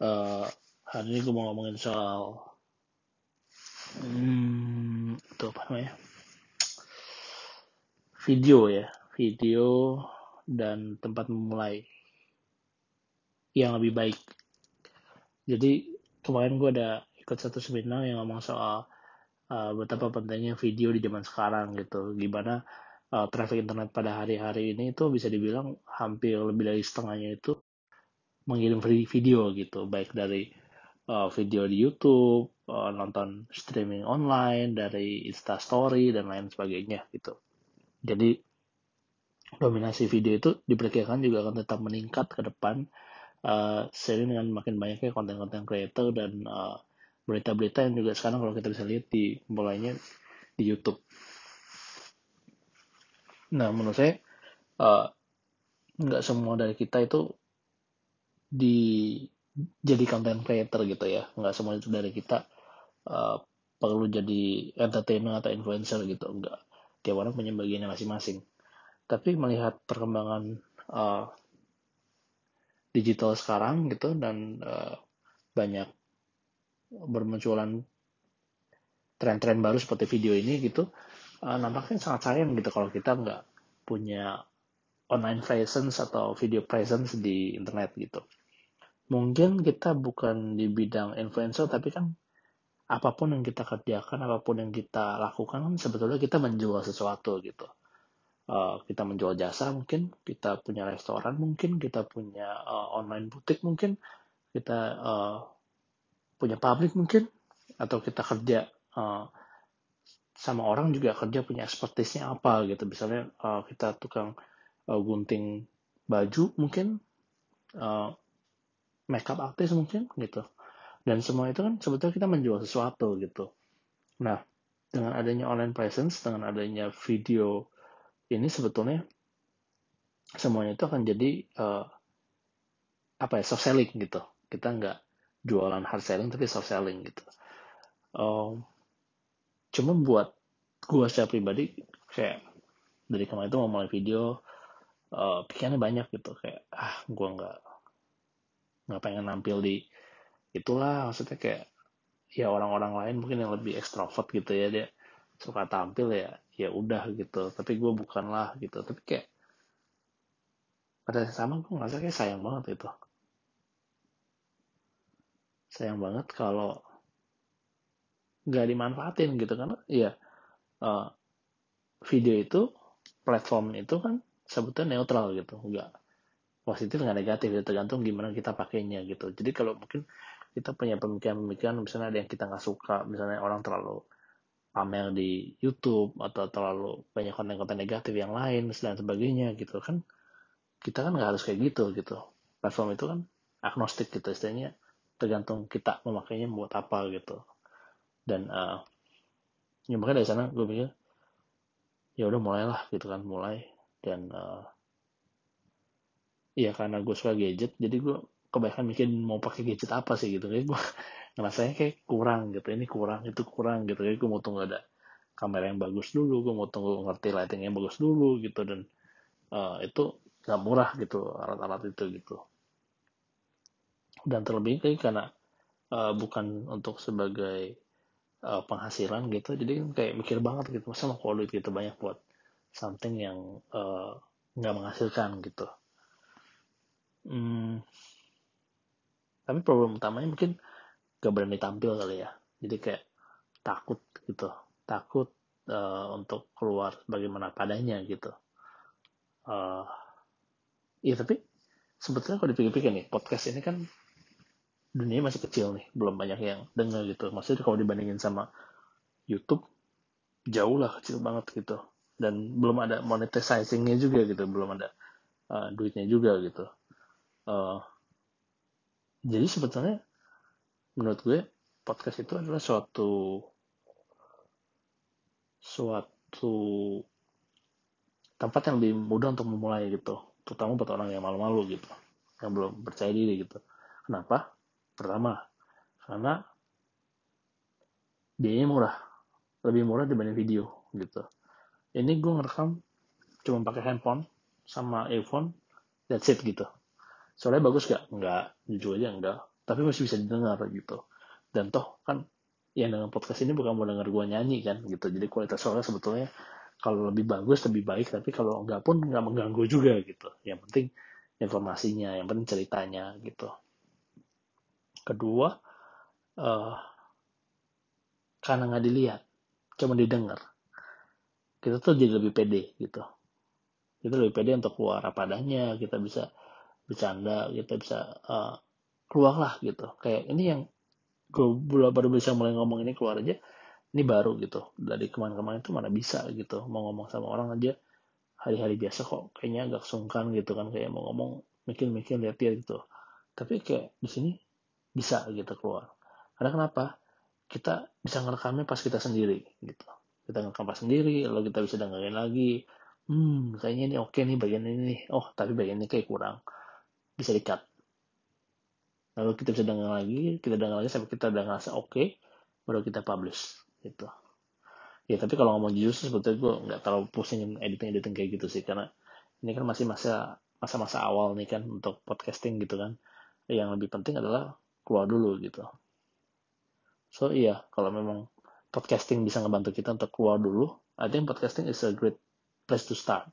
uh, hari ini gue mau ngomongin soal hmm, itu apa namanya? Video ya video dan tempat memulai yang lebih baik. Jadi kemarin gue ada ikut satu seminar yang ngomong soal uh, betapa pentingnya video di zaman sekarang gitu. Gimana uh, traffic internet pada hari-hari ini itu bisa dibilang hampir lebih dari setengahnya itu mengirim video gitu baik dari uh, video di YouTube uh, nonton streaming online dari Instastory dan lain sebagainya gitu jadi dominasi video itu diperkirakan juga akan tetap meningkat ke depan uh, seiring dengan makin banyaknya konten-konten creator dan uh, berita-berita yang juga sekarang kalau kita bisa lihat di mulainya di YouTube. Nah menurut saya uh, nggak semua dari kita itu di jadi content creator gitu ya. Nggak semua itu dari kita uh, perlu jadi entertainer atau influencer gitu. Enggak tiap orang punya bagiannya masing-masing. Tapi melihat perkembangan uh, digital sekarang gitu dan uh, banyak bermunculan tren-tren baru seperti video ini gitu uh, nampaknya sangat sayang gitu kalau kita nggak punya online presence atau video presence di internet gitu mungkin kita bukan di bidang influencer tapi kan apa pun yang kita kerjakan apa pun yang kita lakukan kan sebetulnya kita menjual sesuatu gitu. Uh, kita menjual jasa mungkin kita punya restoran mungkin kita punya uh, online butik mungkin kita uh, punya pabrik mungkin atau kita kerja uh, sama orang juga kerja punya expertise-nya apa gitu. Misalnya uh, kita tukang uh, gunting baju mungkin makeup artis mungkin gitu. Dan semua itu kan sebetulnya kita menjual sesuatu gitu. Nah dengan adanya online presence dengan adanya video ini sebetulnya semuanya itu akan jadi uh, apa ya soft selling gitu. Kita nggak jualan hard selling tapi soft selling gitu. Um, cuma buat gue secara pribadi kayak dari kemarin itu mau mulai video uh, pikirannya banyak gitu. Kayak ah gue nggak nggak pengen nampil di itulah maksudnya kayak ya orang-orang lain mungkin yang lebih ekstrovert gitu ya dia suka tampil ya ya udah gitu. Tapi gue bukan lah gitu. Tapi kayak pada sama gue ngerasa kayak sayang banget itu. Sayang banget kalau nggak dimanfaatin gitu. Kan ya uh, video itu platform itu kan sebetulnya neutral gitu. Nggak positif nggak negatif ya tergantung gimana kita pakainya gitu. Jadi kalau mungkin kita punya pemikiran-pemikiran misalnya ada yang kita nggak suka misalnya orang terlalu pamer di YouTube atau terlalu banyak konten-konten negatif yang lain dan sebagainya gitu kan kita kan nggak harus kayak gitu gitu. Platform itu kan agnostik gitu. Istilahnya tergantung kita memakainya buat apa gitu. Dan uh, ya makanya dari sana gue pikir ya udah mulailah gitu kan mulai. Dan uh, Iya karena gue suka gadget, jadi gue kebanyakan mikir mau pakai gadget apa sih gitu. Kayak gue ngerasanya kayak kurang gitu, ini kurang, itu kurang gitu. Kayak gue mau tunggu ada kamera yang bagus dulu, gue mau tunggu ngerti lighting yang bagus dulu gitu. Dan uh, itu gak murah gitu alat-alat itu gitu. Dan terlebih kayak karena uh, bukan untuk sebagai uh, penghasilan gitu, jadi kayak mikir banget gitu. Masa mau duit gitu banyak buat something yang uh, nggak menghasilkan gitu Hmm, tapi problem utamanya mungkin gak berani tampil kali ya. Jadi kayak takut gitu, takut uh, untuk keluar bagaimana padanya gitu. Uh, iya tapi sebetulnya kalau dipikir-pikir nih podcast ini kan dunia masih kecil nih, belum banyak yang dengar gitu. Maksudnya kalau dibandingin sama YouTube jauh lah kecil banget gitu. Dan belum ada monetizingnya juga gitu, belum ada uh, duitnya juga gitu uh, jadi sebetulnya menurut gue podcast itu adalah suatu suatu tempat yang lebih mudah untuk memulai gitu. Terutama buat orang yang malu-malu gitu yang belum percaya diri gitu. Kenapa? Pertama karena biayanya murah. Lebih murah dibanding video gitu. Ini gue ngerekam cuma pakai handphone sama earphone that's it gitu soalnya bagus gak? Enggak, jujur aja enggak. tapi masih bisa didengar gitu. Dan toh kan yang dengan podcast ini bukan mau denger gue nyanyi kan gitu. Jadi kualitas suara sebetulnya kalau lebih bagus lebih baik. Tapi kalau enggak pun nggak mengganggu juga gitu. Yang penting informasinya yang penting ceritanya gitu. Kedua uh, karena nggak dilihat cuma didengar kita tuh jadi lebih pede gitu. Kita lebih pede untuk keluar apa adanya kita bisa bercanda kita bisa uh, keluar lah gitu. Kayak ini yang gue baru bisa mulai ngomong ini keluar aja ini baru gitu. Dari kemarin-kemarin itu mana bisa gitu mau ngomong sama orang aja. Hari-hari biasa kok kayaknya agak sungkan gitu kan kayak mau ngomong mikir-mikir lihat-lihat gitu. Tapi kayak di sini bisa gitu keluar. Karena kenapa? Kita bisa ngerekamnya pas kita sendiri gitu. Kita ngerekam pas sendiri lalu kita bisa dengerin lagi. Hmm kayaknya ini oke nih bagian ini nih. Oh tapi bagian ini kayak kurang bisa cut lalu kita bisa dengar lagi kita dengar lagi sampai kita udah ngerasa oke okay, baru kita publish gitu. Ya tapi kalau ngomong jujur sebetulnya gue nggak terlalu pusing editing editing kayak gitu sih karena ini kan masih masa masa-masa awal nih kan untuk podcasting gitu kan. Yang lebih penting adalah keluar dulu gitu. So iya kalau memang podcasting bisa ngebantu kita untuk keluar dulu I think podcasting is a great place to start